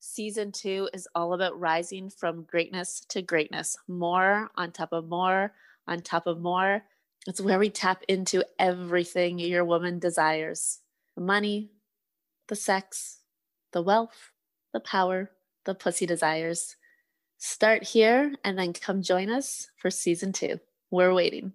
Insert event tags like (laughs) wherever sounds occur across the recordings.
Season two is all about rising from greatness to greatness, more on top of more on top of more. It's where we tap into everything your woman desires the money, the sex, the wealth, the power, the pussy desires. Start here and then come join us for season two. We're waiting.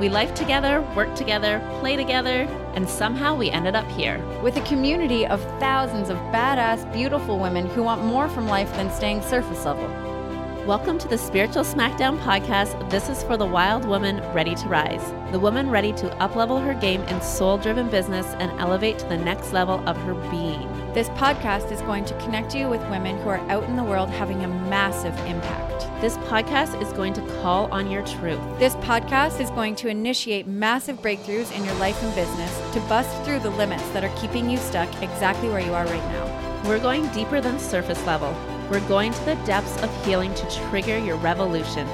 We life together, work together, play together, and somehow we ended up here. With a community of thousands of badass, beautiful women who want more from life than staying surface level. Welcome to the Spiritual Smackdown podcast. This is for the wild woman ready to rise, the woman ready to uplevel her game in soul driven business and elevate to the next level of her being. This podcast is going to connect you with women who are out in the world having a massive impact. This podcast is going to call on your truth. This podcast is going to initiate massive breakthroughs in your life and business to bust through the limits that are keeping you stuck exactly where you are right now. We're going deeper than surface level. We're going to the depths of healing to trigger your revolution.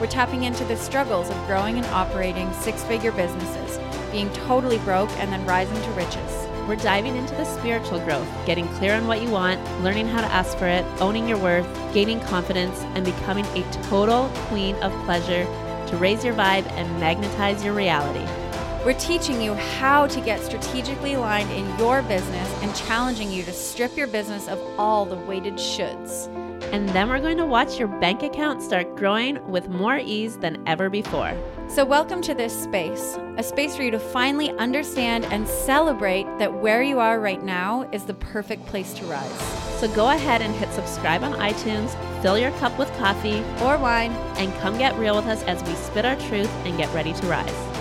We're tapping into the struggles of growing and operating six figure businesses, being totally broke and then rising to riches. We're diving into the spiritual growth, getting clear on what you want, learning how to ask for it, owning your worth, gaining confidence, and becoming a total queen of pleasure to raise your vibe and magnetize your reality. We're teaching you how to get strategically aligned in your business and challenging you to strip your business of all the weighted shoulds. And then we're going to watch your bank account start growing with more ease than ever before. So, welcome to this space, a space for you to finally understand and celebrate that where you are right now is the perfect place to rise. So, go ahead and hit subscribe on iTunes, fill your cup with coffee or wine, and come get real with us as we spit our truth and get ready to rise.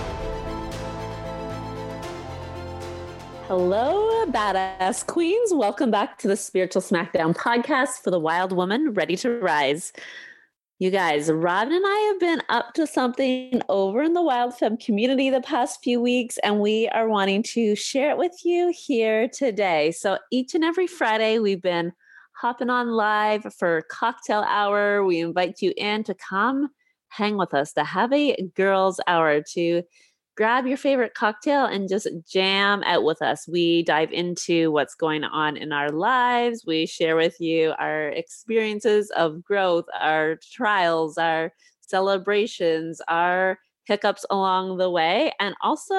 Hello, badass queens. Welcome back to the Spiritual Smackdown podcast for the wild woman ready to rise. You guys, Robin and I have been up to something over in the Wild Femme community the past few weeks, and we are wanting to share it with you here today. So, each and every Friday, we've been hopping on live for cocktail hour. We invite you in to come hang with us, to have a girls' hour, to grab your favorite cocktail and just jam out with us. We dive into what's going on in our lives. We share with you our experiences of growth, our trials, our celebrations, our hiccups along the way, and also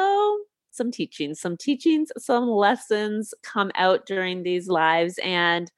some teachings. Some teachings, some lessons come out during these lives. And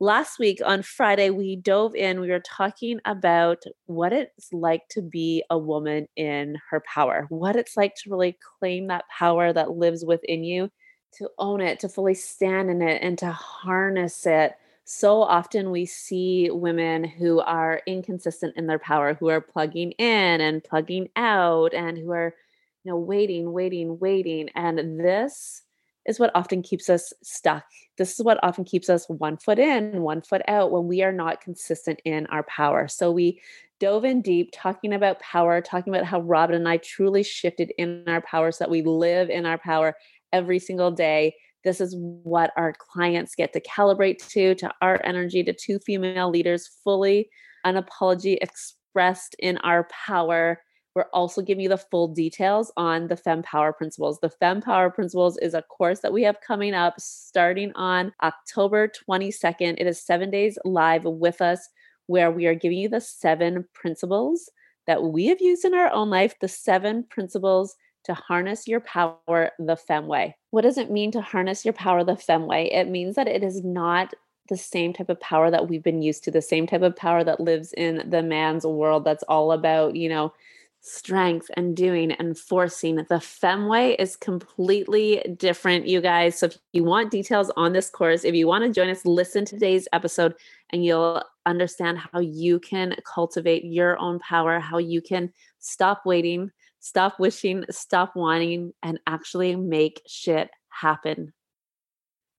last week on Friday, we dove in. We were talking about what it's like to be a woman in her power, what it's like to really claim that power that lives within you, to own it, to fully stand in it, and to harness it. So often we see women who are inconsistent in their power, who are plugging in and plugging out, and who are, you know, waiting, waiting, waiting. And this is what often keeps us stuck. This is what often keeps us one foot in, one foot out when we are not consistent in our power. So we dove in deep talking about power, talking about how Robin and I truly shifted in our power so that we live in our power every single day. This is what our clients get to calibrate to, to our energy, to two female leaders fully unapology expressed in our power we're also giving you the full details on the Femme Power Principles. The Femme Power Principles is a course that we have coming up starting on October 22nd. It is seven days live with us, where we are giving you the seven principles that we have used in our own life, the seven principles to harness your power the fem way. What does it mean to harness your power the fem way? It means that it is not the same type of power that we've been used to, the same type of power that lives in the man's world that's all about, you know, strength and doing and forcing. The fem way is completely different, you guys. So if you want details on this course, if you want to join us, listen to today's episode and you'll understand how you can cultivate your own power, how you can stop waiting, stop wishing, stop wanting, and actually make shit happen.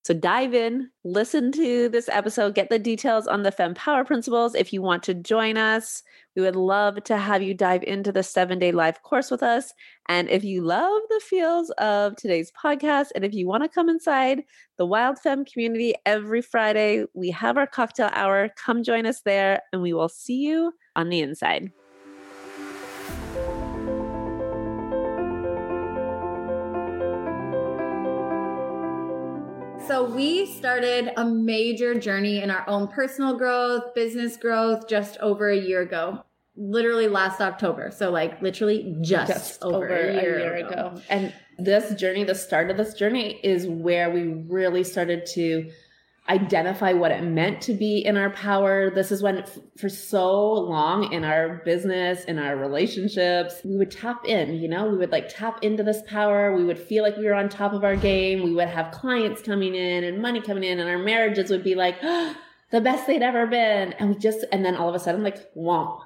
So dive in, listen to this episode, get the details on the Femme Power Principles. If you want to join us, we would love to have you dive into the seven day live course with us. And if you love the feels of today's podcast, and if you want to come inside the Wild Femme community every Friday, we have our cocktail hour. Come join us there, and we will see you on the inside. So we started a major journey in our own personal growth, business growth just over a year ago. Literally last October. So like literally just, just over, over, a year, a year ago. ago. And this journey, the start of this journey is where we really started to identify what it meant to be in our power. This is when, for so long in our business, in our relationships, we would tap in, you know, we would like tap into this power. We would feel like we were on top of our game. We would have clients coming in and money coming in, and our marriages would be like oh, (gasps) the best they'd ever been. And we just, and then all of a sudden, like, womp.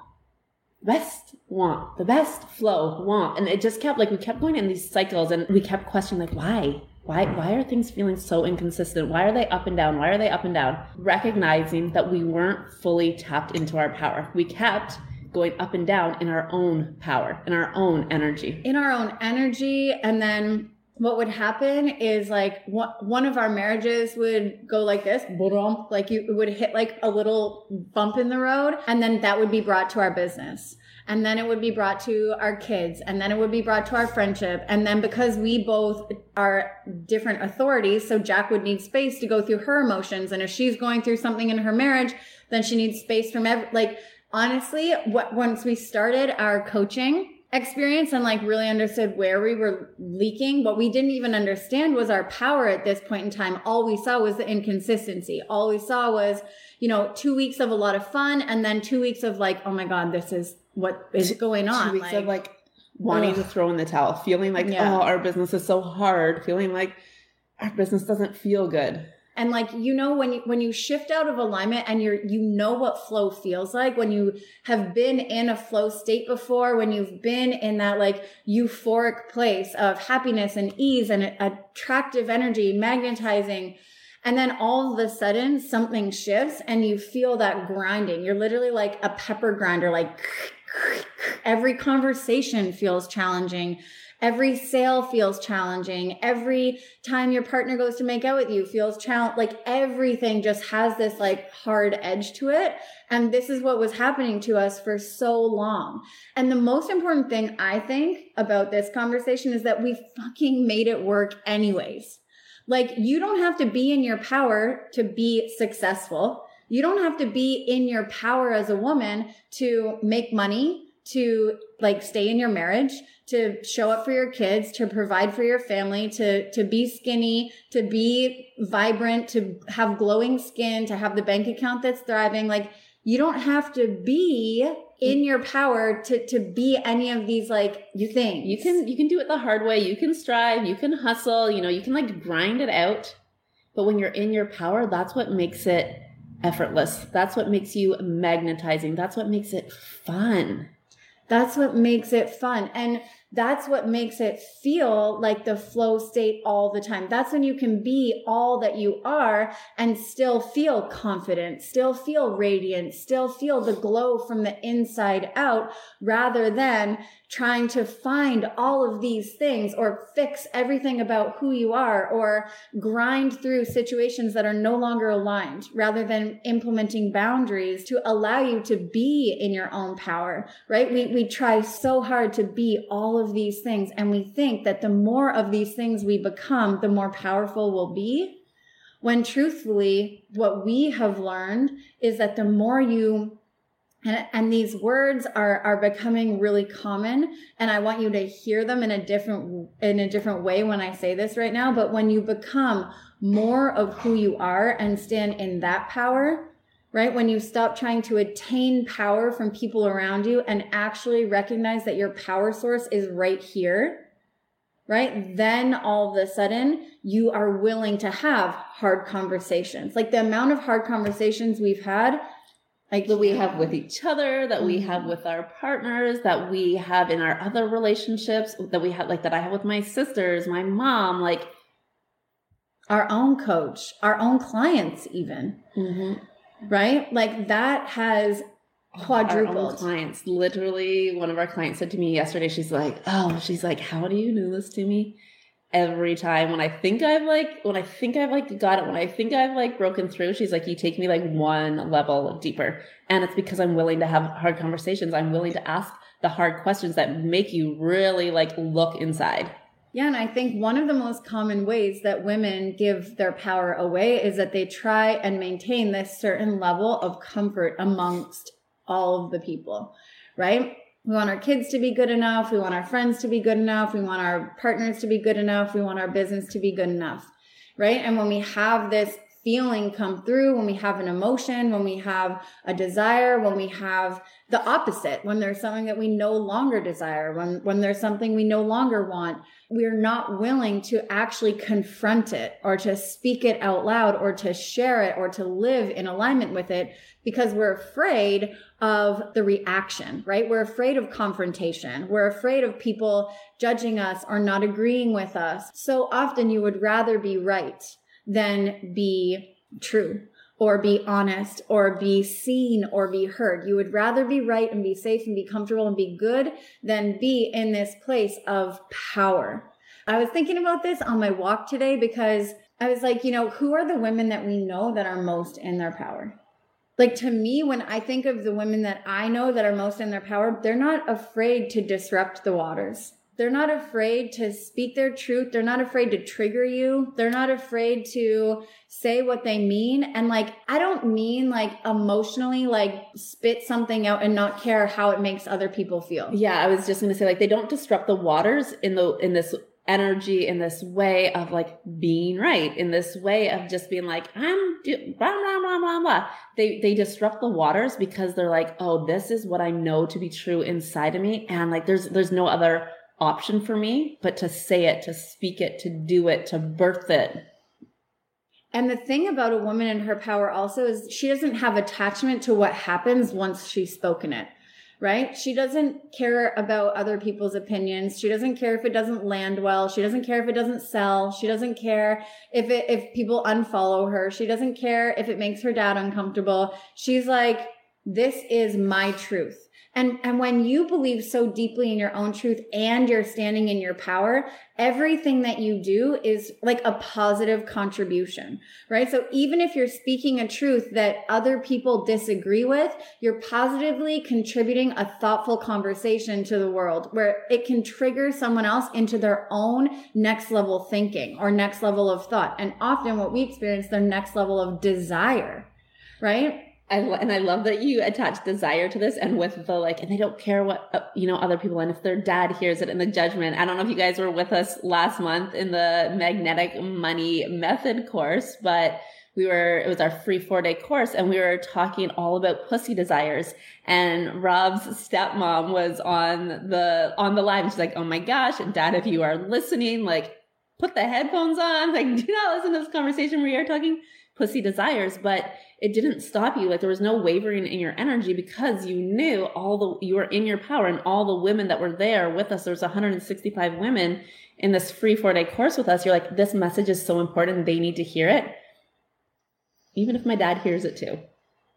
Best want the best flow want and it just kept like we kept going in these cycles and we kept questioning like why why why are things feeling so inconsistent? Why are they up and down? Why are they up and down? Recognizing that we weren't fully tapped into our power. We kept going up and down in our own power in our own energy. In our own energy and then what would happen is like one of our marriages would go like this, like you would hit like a little bump in the road, and then that would be brought to our business and then it would be brought to our kids and then it would be brought to our friendship. And then because we both are different authorities so jak would need space to go through her emotions. And if she's going through something in her marriage then she needs space from every like honestly what once we started our coaching experience and like really understood where we were leaking what we didn't even understand was our power at this point in time all we saw was the inconsistency all we saw was you know two weeks of a lot of fun and then two weeks of like oh my god this is what is going on. Two weeks like, of like wanting ugh. to throw in the towel, feeling like, yeah. oh, our business is so hard, feeling like our business doesn't feel good. And like you know when you when you shift out of alignment and you're you know what flow feels like when you have been in a flow state before when you've been in that like euphoric place of happiness and ease and attractive energy magnetizing and then all of a sudden something shifts and you feel that grinding you're literally like a pepper grinder like Every conversation feels challenging. Every sale feels challenging. Every time your partner goes to make out with you feels challenge. Like everything just has this like hard edge to it. And this is what was happening to us for so long. And the most important thing I think about this conversation is that we fucking made it work anyways. Like you don't have to be in your power to be successful. You don't have to be in your power as a woman to make money, to like stay in your marriage, to show up for your kids, to provide for your family, to, to be skinny, to be vibrant, to have glowing skin, to have the bank account that's thriving. Like you don't have to be in your power to to be any of these like you things. You can you can do it the hard way. You can strive, you can hustle, you know, you can like grind it out. But when you're in your power, that's what makes it effortless. That's what makes you magnetizing. That's what makes it fun. That's what makes it fun. And that's what makes it feel like the flow state all the time. That's when you can be all that you are and still feel confident, still feel radiant, still feel the glow from the inside out rather than trying to find all of these things or fix everything about who you are or grind through situations that are no longer aligned rather than implementing boundaries to allow you to be in your own power, right? We, we try so hard to be all of these things and we think that the more of these things we become, the more powerful we'll be. When truthfully, what we have learned is that the more you And, and these words are, are becoming really common. And I want you to hear them in a different, in a different way when I say this right now. But when you become more of who you are and stand in that power, right? When you stop trying to attain power from people around you and actually recognize that your power source is right here, right? Then all of a sudden you are willing to have hard conversations. Like the amount of hard conversations we've had like that we have with each other, that we have with our partners, that we have in our other relationships, that we have like that I have with my sisters, my mom, like our own coach, our own clients, even. Mm-hmm. Right? Like that has quadrupled. Clients. Literally, one of our clients said to me yesterday, she's like, Oh, she's like, How do you do this to me? every time when I think I've like when I think I've like got it when I think I've like broken through she's like you take me like one level deeper and it's because I'm willing to have hard conversations I'm willing to ask the hard questions that make you really like look inside yeah and I think one of the most common ways that women give their power away is that they try and maintain this certain level of comfort amongst all of the people right we want our kids to be good enough. We want our friends to be good enough. We want our partners to be good enough. We want our business to be good enough. Right. And when we have this feeling come through, when we have an emotion, when we have a desire, when we have the opposite, when there's something that we no longer desire, when, when there's something we no longer want, we're not willing to actually confront it or to speak it out loud or to share it or to live in alignment with it because we're afraid of the reaction, right? We're afraid of confrontation. We're afraid of people judging us or not agreeing with us. So often you would rather be right than be true or be honest or be seen or be heard. You would rather be right and be safe and be comfortable and be good than be in this place of power. I was thinking about this on my walk today because I was like, you know, who are the women that we know that are most in their power? like to me when i think of the women that i know that are most in their power they're not afraid to disrupt the waters they're not afraid to speak their truth. They're not afraid to trigger you. They're not afraid to say what they mean. And like i don't mean like emotionally like spit something out and not care how it makes other people feel. Yeah i was just going to say like they don't disrupt the waters in the in this energy in this way of like being right in this way of just being like i'm do- blah blah blah blah blah. They they disrupt the waters because they're like oh this is what i know to be true inside of me. And like there's there's no other option for me but to say it to speak it to do it to birth it and the thing about a woman and her power also is she doesn't have attachment to what happens once she's spoken it right? She doesn't care about other people's opinions. She doesn't care if it doesn't land well. She doesn't care if it doesn't sell. She doesn't care if it, if people unfollow her. She doesn't care if it makes her dad uncomfortable. She's like, this is my truth. And, and when you believe so deeply in your own truth and you're standing in your power, everything that you do is like a positive contribution, right? So even if you're speaking a truth that other people disagree with, you're positively contributing a thoughtful conversation to the world where it can trigger someone else into their own next level thinking or next level of thought. And often what we experience, their next level of desire, right? I, and I love that you attach desire to this and with the like, and they don't care what, uh, you know, other people, and if their dad hears it in the judgment. I don't know if you guys were with us last month in the magnetic money method course, but we were, it was our free four day course and we were talking all about pussy desires. And Rob's stepmom was on the, on the live. And she's like, Oh my gosh, And dad, if you are listening, like put the headphones on, like (laughs) do not listen to this conversation where you're talking pussy desires. But it didn't stop you. Like there was no wavering in your energy because you knew all the, you were in your power and all the women that were there with us. There's 165 women in this free four day course with us. You're like, this message is so important. They need to hear it. Even if my dad hears it too.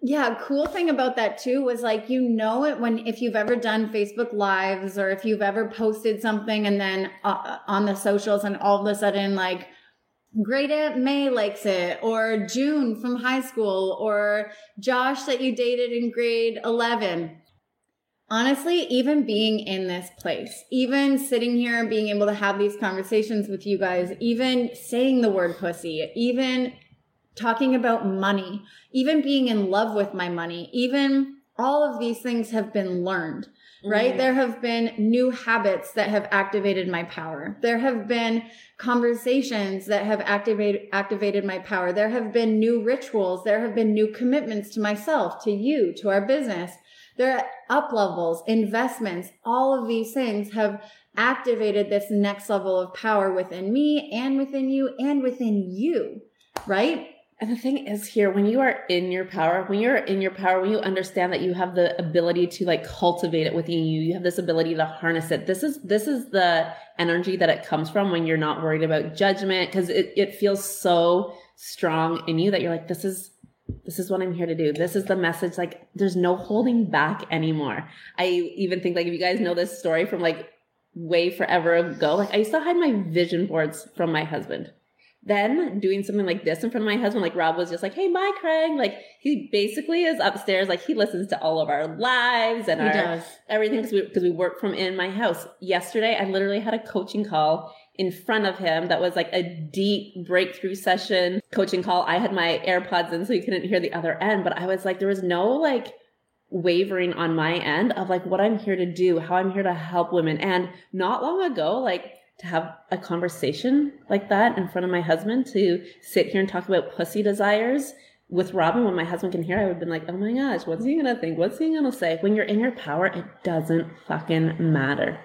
Yeah, cool thing about that too was like you know it when if you've ever done Facebook lives or if you've ever posted something and then uh, on the socials and all of a sudden like great aunt May likes it, or June from high school, or Josh that you dated in grade 11. Honestly, even being in this place, even sitting here and being able to have these conversations with you guys, even saying the word pussy, even talking about money, even being in love with my money, even all of these things have been learned right? There have been new habits that have activated my power. There have been conversations that have activated activated my power. There have been new rituals. There have been new commitments to myself, to you, to our business. There are up levels, investments. All of these things have activated this next level of power within me and within you and within you, right? And the thing is here, when you are in your power, when you're in your power, when you understand that you have the ability to like cultivate it within you, you have this ability to harness it. This is, this is the energy that it comes from when you're not worried about judgment. Cause it, it feels so strong in you that you're like, this is, this is what I'm here to do. This is the message. Like there's no holding back anymore. I even think like, if you guys know this story from like way forever ago, like I used to hide my vision boards from my husband then doing something like this in front of my husband, like Rob was just like, Hey, bye, Craig. Like he basically is upstairs. Like he listens to all of our lives and he our does. everything because we, cause we work from in my house. Yesterday, I literally had a coaching call in front of him that was like a deep breakthrough session coaching call. I had my AirPods in so you couldn't hear the other end, but I was like, there was no like wavering on my end of like what I'm here to do, how I'm here to help women. And not long ago, like to have a conversation like that in front of my husband to sit here and talk about pussy desires with Robin when my husband can hear, I would have been like, oh my gosh, what's he gonna think? What's he gonna say? When you're in your power, it doesn't fucking matter.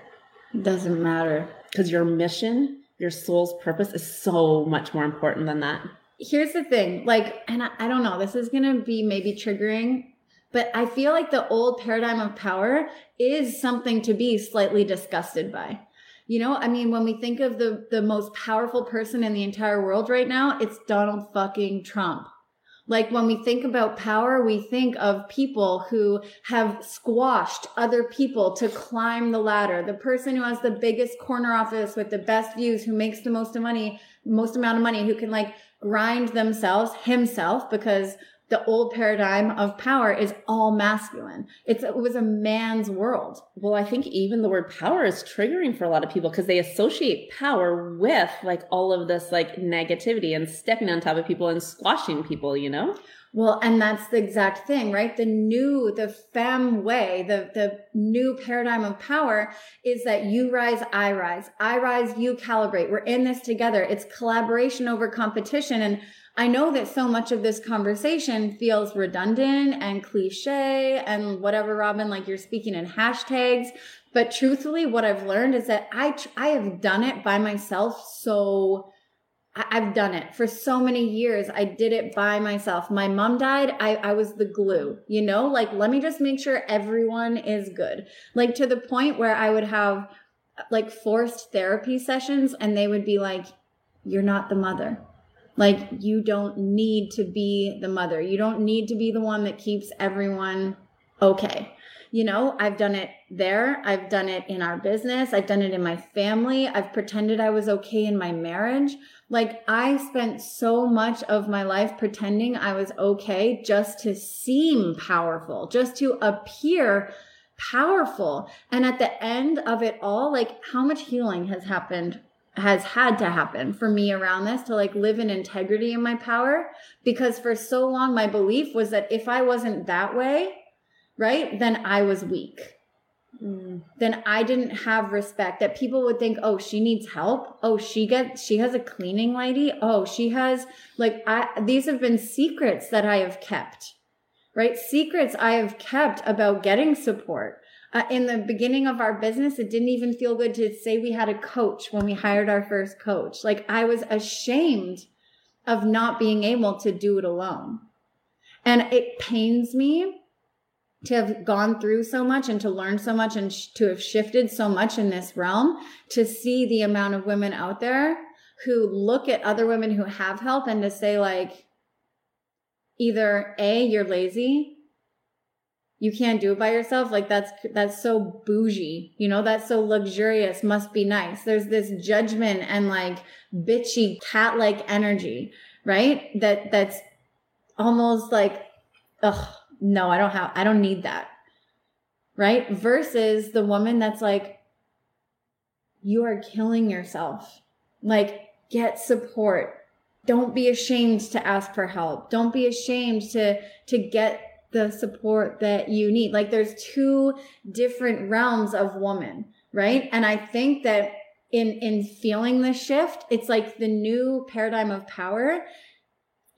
It doesn't matter. Because your mission, your soul's purpose is so much more important than that. Here's the thing, like, and I, I don't know, this is gonna be maybe triggering, but I feel like the old paradigm of power is something to be slightly disgusted by. You know, I mean, when we think of the, the most powerful person in the entire world right now, it's Donald fucking Trump. Like when we think about power, we think of people who have squashed other people to climb the ladder. The person who has the biggest corner office with the best views, who makes the most money, most amount of money, who can like grind themselves himself because the old paradigm of power is all masculine. It's, it was a man's world. Well, I think even the word power is triggering for a lot of people because they associate power with like all of this like negativity and stepping on top of people and squashing people, you know? Well, and that's the exact thing, right? The new, the fem way, the, the new paradigm of power is that you rise, I rise. I rise, you calibrate. We're in this together. It's collaboration over competition. And I know that so much of this conversation feels redundant and cliche and whatever, Robin, like you're speaking in hashtags. But truthfully, what I've learned is that I, I have done it by myself. So I've done it for so many years. I did it by myself. My mom died. I, I was the glue, you know, like, let me just make sure everyone is good. Like to the point where I would have like forced therapy sessions and they would be like, you're not the mother like you don't need to be the mother. You don't need to be the one that keeps everyone okay. You know, I've done it there. I've done it in our business. I've done it in my family. I've pretended I was okay in my marriage. Like I spent so much of my life pretending I was okay just to seem powerful, just to appear powerful. And at the end of it all, like how much healing has happened has had to happen for me around this to like live in integrity in my power because for so long my belief was that if I wasn't that way, right, then I was weak. Mm. Then I didn't have respect that people would think, oh, she needs help. Oh, she gets, she has a cleaning lady. Oh, she has like, I, these have been secrets that I have kept, right? Secrets I have kept about getting support uh, in the beginning of our business, it didn't even feel good to say we had a coach when we hired our first coach. Like I was ashamed of not being able to do it alone. And it pains me to have gone through so much and to learn so much and sh- to have shifted so much in this realm to see the amount of women out there who look at other women who have help and to say like either a you're lazy you can't do it by yourself like that's that's so bougie you know that's so luxurious must be nice. There's this judgment and like bitchy cat like energy right? That that's almost like ugh no i don't have i don't need that right? Versus the woman that's like you are killing yourself. Like get support. Don't be ashamed to ask for help. Don't be ashamed to to get the support that you need. Like there's two different realms of woman, right? And I think that in in feeling the shift, it's like the new paradigm of power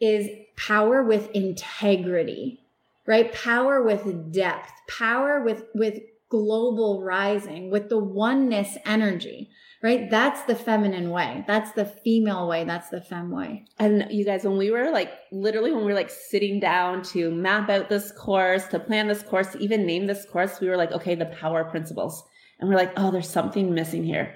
is power with integrity, right? Power with depth, power with with global rising, with the oneness energy right? That's the feminine way. That's the female way. That's the fem way. And you guys, when we were like, literally, when we were like sitting down to map out this course, to plan this course, to even name this course, we were like, okay, the power principles. And we're like, oh, there's something missing here.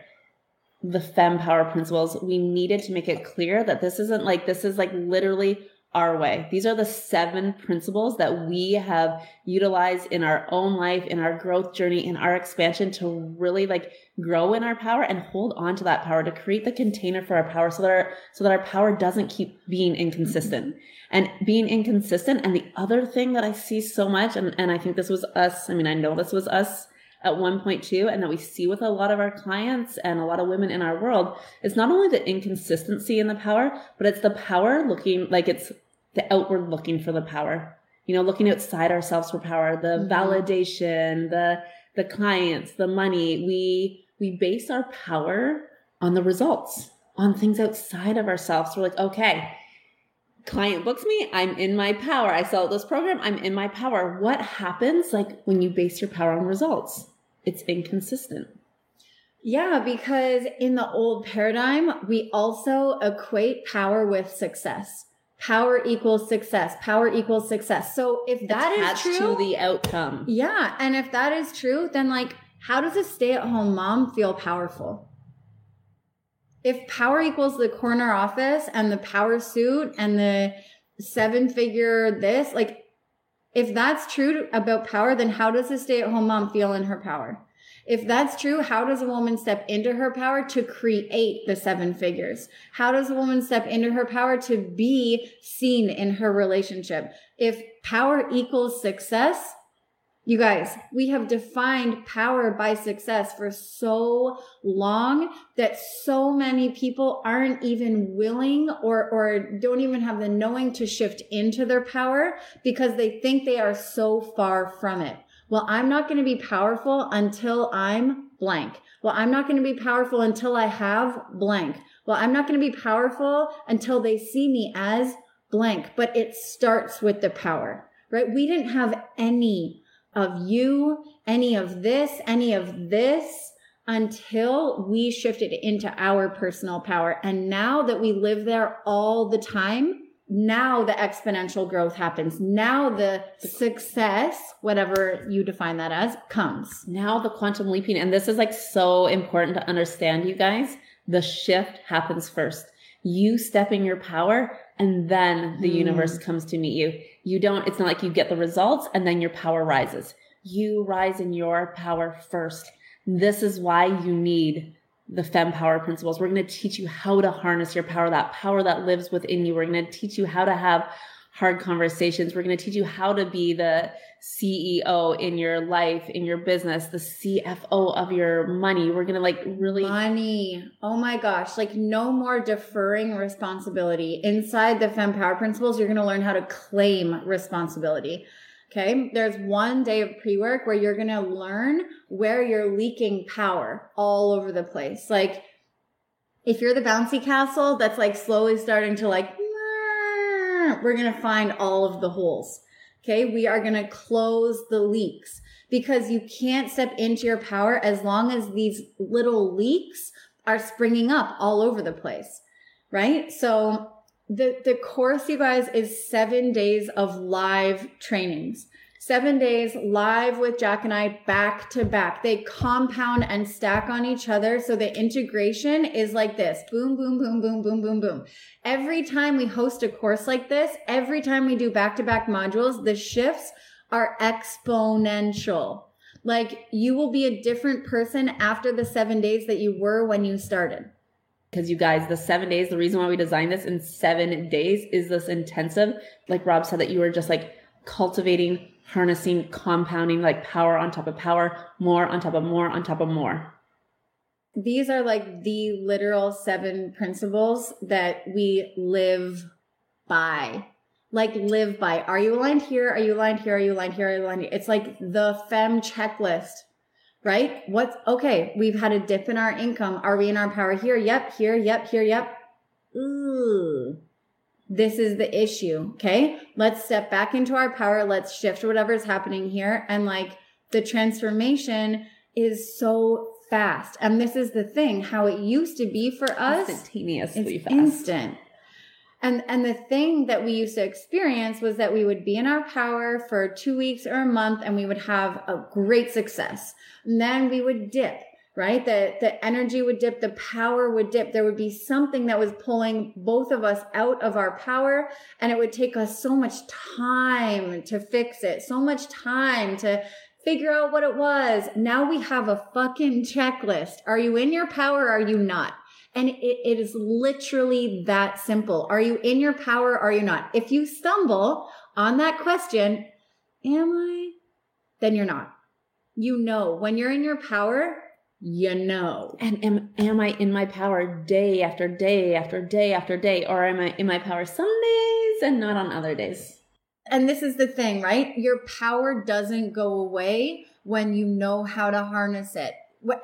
The femme power principles. We needed to make it clear that this isn't like, this is like literally our way. These are the seven principles that we have utilized in our own life, in our growth journey, in our expansion to really like grow in our power and hold on to that power to create the container for our power so that our, so that our power doesn't keep being inconsistent mm-hmm. and being inconsistent. And the other thing that I see so much, and, and I think this was us. I mean, I know this was us at 1.2 and that we see with a lot of our clients and a lot of women in our world is not only the inconsistency in the power, but it's the power looking like it's the outward looking for the power. You know, looking outside ourselves for power, the mm-hmm. validation, the the clients, the money. We we base our power on the results, on things outside of ourselves. We're like, okay, client books me, I'm in my power. I sell this program, I'm in my power. What happens like when you base your power on results? It's inconsistent. Yeah, because in the old paradigm, we also equate power with success. Power equals success. Power equals success. So if that Attached is true, to the outcome. Yeah, and if that is true, then like, how does a stay-at-home mom feel powerful? If power equals the corner office and the power suit and the seven-figure this, like if that's true about power, then how does a stay at home mom feel in her power? If that's true, how does a woman step into her power to create the seven figures? How does a woman step into her power to be seen in her relationship? If power equals success, you guys, we have defined power by success for so long that so many people aren't even willing or, or don't even have the knowing to shift into their power because they think they are so far from it. Well, I'm not going to be powerful until I'm blank. Well, I'm not going to be powerful until I have blank. Well, I'm not going to be powerful until they see me as blank, but it starts with the power, right? We didn't have any of you, any of this, any of this until we shifted into our personal power. And now that we live there all the time, now the exponential growth happens. Now the success, whatever you define that as, comes. Now the quantum leaping. And this is like so important to understand, you guys. The shift happens first. You step in your power and then the mm. universe comes to meet you. You don't, it's not like you get the results and then your power rises. You rise in your power first. This is why you need the femme power principles. We're going to teach you how to harness your power, that power that lives within you. We're going to teach you how to have hard conversations. We're going to teach you how to be the CEO in your life, in your business, the CFO of your money. We're going to like really money. Oh my gosh. Like no more deferring responsibility inside the femme power principles. You're going to learn how to claim responsibility. Okay. There's one day of pre work where you're going to learn where you're leaking power all over the place. Like if you're the bouncy castle that's like slowly starting to like, we're going to find all of the holes. Okay. We are going to close the leaks because you can't step into your power as long as these little leaks are springing up all over the place. Right. So the, the course, you guys, is seven days of live trainings. Seven days live with Jak and I back to back. They compound and stack on each other. So the integration is like this. Boom, boom, boom, boom, boom, boom, boom. Every time we host a course like this, every time we do back to back modules, the shifts are exponential. Like you will be a different person after the seven days that you were when you started because you guys, the seven days, the reason why we designed this in seven days is this intensive, like Rob said, that you were just like cultivating harnessing, compounding like power on top of power, more on top of more on top of more. These are like the literal seven principles that we live by. like live by. Are you aligned here? Are you aligned here? Are you aligned here? Are you aligned here? It's like the fem checklist, right? What's okay? We've had a dip in our income. Are we in our power here? Yep. Here. Yep. Here. Yep. Ooh. This is the issue. Okay. Let's step back into our power. Let's shift whatever's happening here. And like the transformation is so fast. And this is the thing, how it used to be for us. Instantaneously fast. instant. And and the thing that we used to experience was that we would be in our power for two weeks or a month and we would have a great success. And then we would dip, right? The the energy would dip, the power would dip. There would be something that was pulling both of us out of our power. And it would take us so much time to fix it, so much time to figure out what it was. Now we have a fucking checklist. Are you in your power? Are you not? And it, it is literally that simple. Are you in your power? Are you not? If you stumble on that question, am I? Then you're not. You know, when you're in your power, you know. And am am I in my power day after day after day after day, or am I in my power some days and not on other days? And this is the thing, right? Your power doesn't go away when you know how to harness it.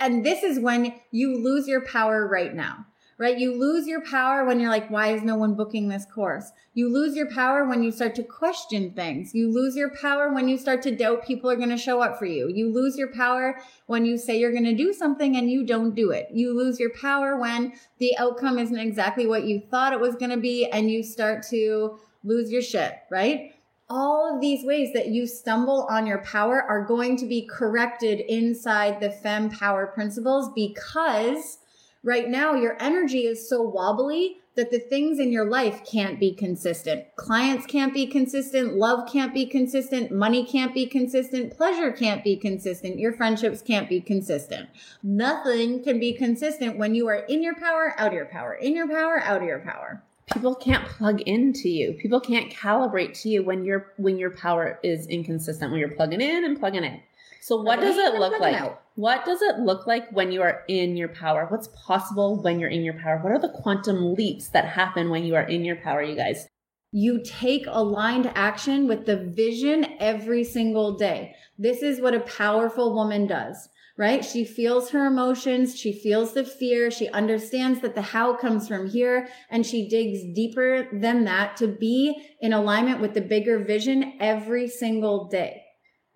And this is when you lose your power right now, right? You lose your power when you're like, why is no one booking this course? You lose your power when you start to question things. You lose your power when you start to doubt people are going to show up for you. You lose your power when you say you're going to do something and you don't do it. You lose your power when the outcome isn't exactly what you thought it was going to be and you start to lose your shit, right? all of these ways that you stumble on your power are going to be corrected inside the femme power principles because right now your energy is so wobbly that the things in your life can't be consistent. Clients can't be consistent. Love can't be consistent. Money can't be consistent. Pleasure can't be consistent. Your friendships can't be consistent. Nothing can be consistent when you are in your power, out of your power, in your power, out of your power people can't plug into you people can't calibrate to you when your when your power is inconsistent when you're plugging in and plugging in so what does it look like out. what does it look like when you are in your power what's possible when you're in your power what are the quantum leaps that happen when you are in your power you guys you take aligned action with the vision every single day this is what a powerful woman does right? She feels her emotions. She feels the fear. She understands that the how comes from here and she digs deeper than that to be in alignment with the bigger vision every single day.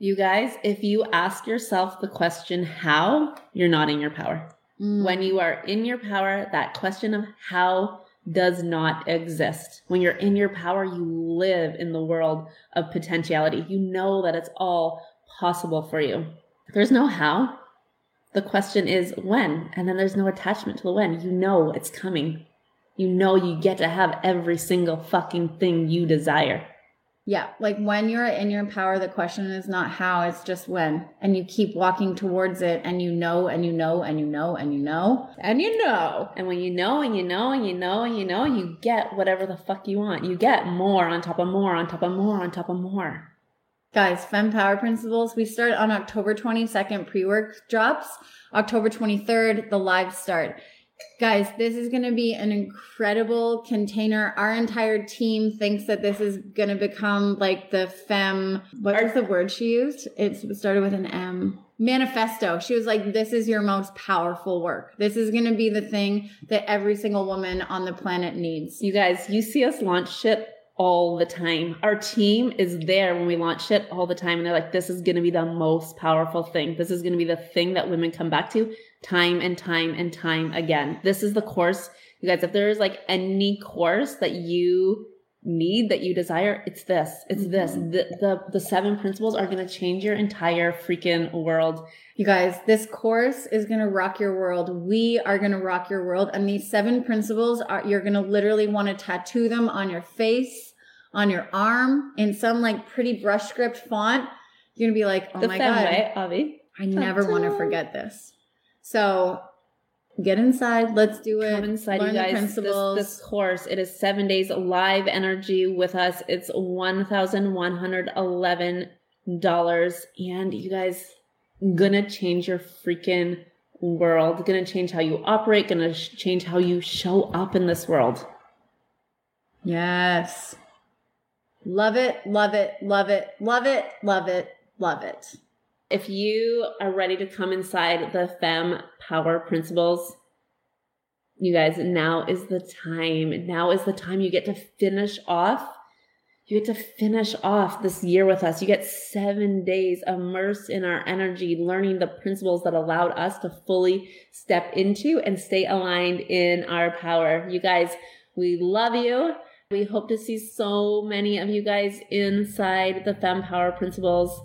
You guys, if you ask yourself the question, how, you're not in your power. Mm. When you are in your power, that question of how does not exist. When you're in your power, you live in the world of potentiality. You know that it's all possible for you. There's no how. The question is when, and then there's no attachment to the when. You know it's coming. You know you get to have every single fucking thing you desire. Yeah, like when you're in your power, the question is not how, it's just when. And you keep walking towards it and you know and you know and you know and you know and you know. And when you know and you know and you know and you know, you get whatever the fuck you want. You get more on top of more on top of more on top of more. Guys, Femme Power Principles, we start on October 22nd, pre work drops. October 23rd, the live start. Guys, this is going to be an incredible container. Our entire team thinks that this is going to become like the Fem. What was the word she used? It started with an M. Manifesto. She was like, this is your most powerful work. This is going to be the thing that every single woman on the planet needs. You guys, you see us launch shit all the time. Our team is there when we launch shit all the time. And they're like, this is going to be the most powerful thing. This is going to be the thing that women come back to time and time and time again. This is the course. You guys, if there is like any course that you need that you desire, it's this. It's mm-hmm. this. The, the, the seven principles are going to change your entire freaking world. You guys, this course is going to rock your world. We are going to rock your world. And these seven principles are, you're going to literally want to tattoo them on your face on your arm in some like pretty brush script font, you're gonna be like, oh the my god, way, Avi. I never want to forget this. So get inside. Let's do it. Come inside, Learn you guys. Principles. This, this course, it is seven days live energy with us. It's one thousand one hundred eleven dollars, and you guys gonna change your freaking world. Gonna change how you operate. Gonna change how you show up in this world. Yes. Love it, love it, love it, love it, love it, love it. If you are ready to come inside the Femme Power Principles, you guys, now is the time. Now is the time you get to finish off. You get to finish off this year with us. You get seven days immersed in our energy, learning the principles that allowed us to fully step into and stay aligned in our power. You guys, we love you. We hope to see so many of you guys inside the Femme Power Principles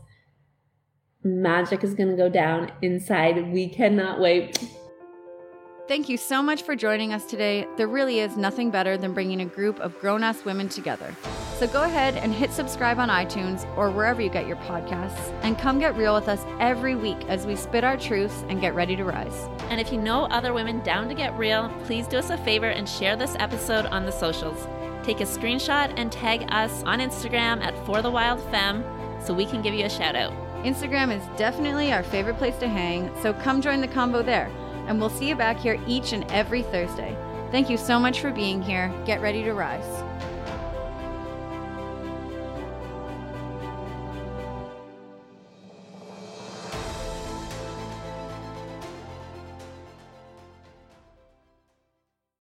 magic is going to go down inside. We cannot wait. Thank you so much for joining us today. There really is nothing better than bringing a group of grown ass women together. So go ahead and hit subscribe on iTunes or wherever you get your podcasts and come get real with us every week as we spit our truths and get ready to rise. And if you know other women down to get real, please do us a favor and share this episode on the socials. Take a screenshot and tag us on Instagram at For the Wild Femme so we can give you a shout out. Instagram is definitely our favorite place to hang, so come join the combo there. And we'll see you back here each and every Thursday. Thank you so much for being here. Get ready to rise.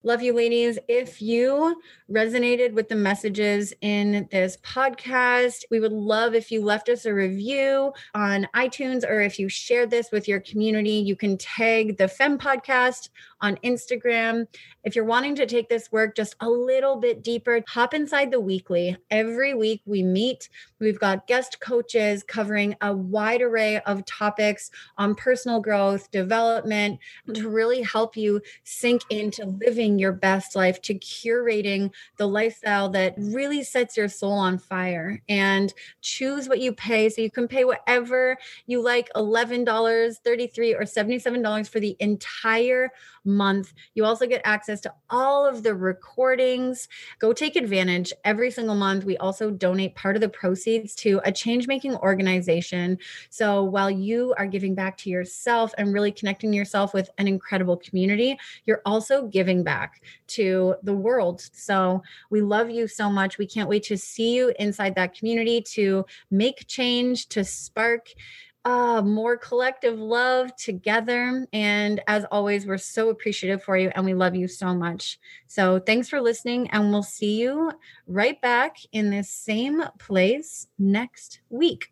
Love you, ladies. If you resonated with the messages in this podcast, we would love if you left us a review on iTunes or if you shared this with your community. You can tag the Femme Podcast on Instagram. If you're wanting to take this work just a little bit deeper, hop inside the weekly. Every week we meet. We've got guest coaches covering a wide array of topics on personal growth, development, to really help you sink into living your best life, to curating the lifestyle that really sets your soul on fire and choose what you pay. So you can pay whatever you like $11, 33, or $77 for the entire month. You also get access to all of the recordings. Go take advantage every single month. We also donate part of the proceeds to a change making organization. So while you are giving back to yourself and really connecting yourself with an incredible community, you're also giving back to the world. So we love you so much. We can't wait to see you inside that community to make change, to spark uh, more collective love together. And as always, we're so appreciative for you and we love you so much. So thanks for listening, and we'll see you right back in this same place next week.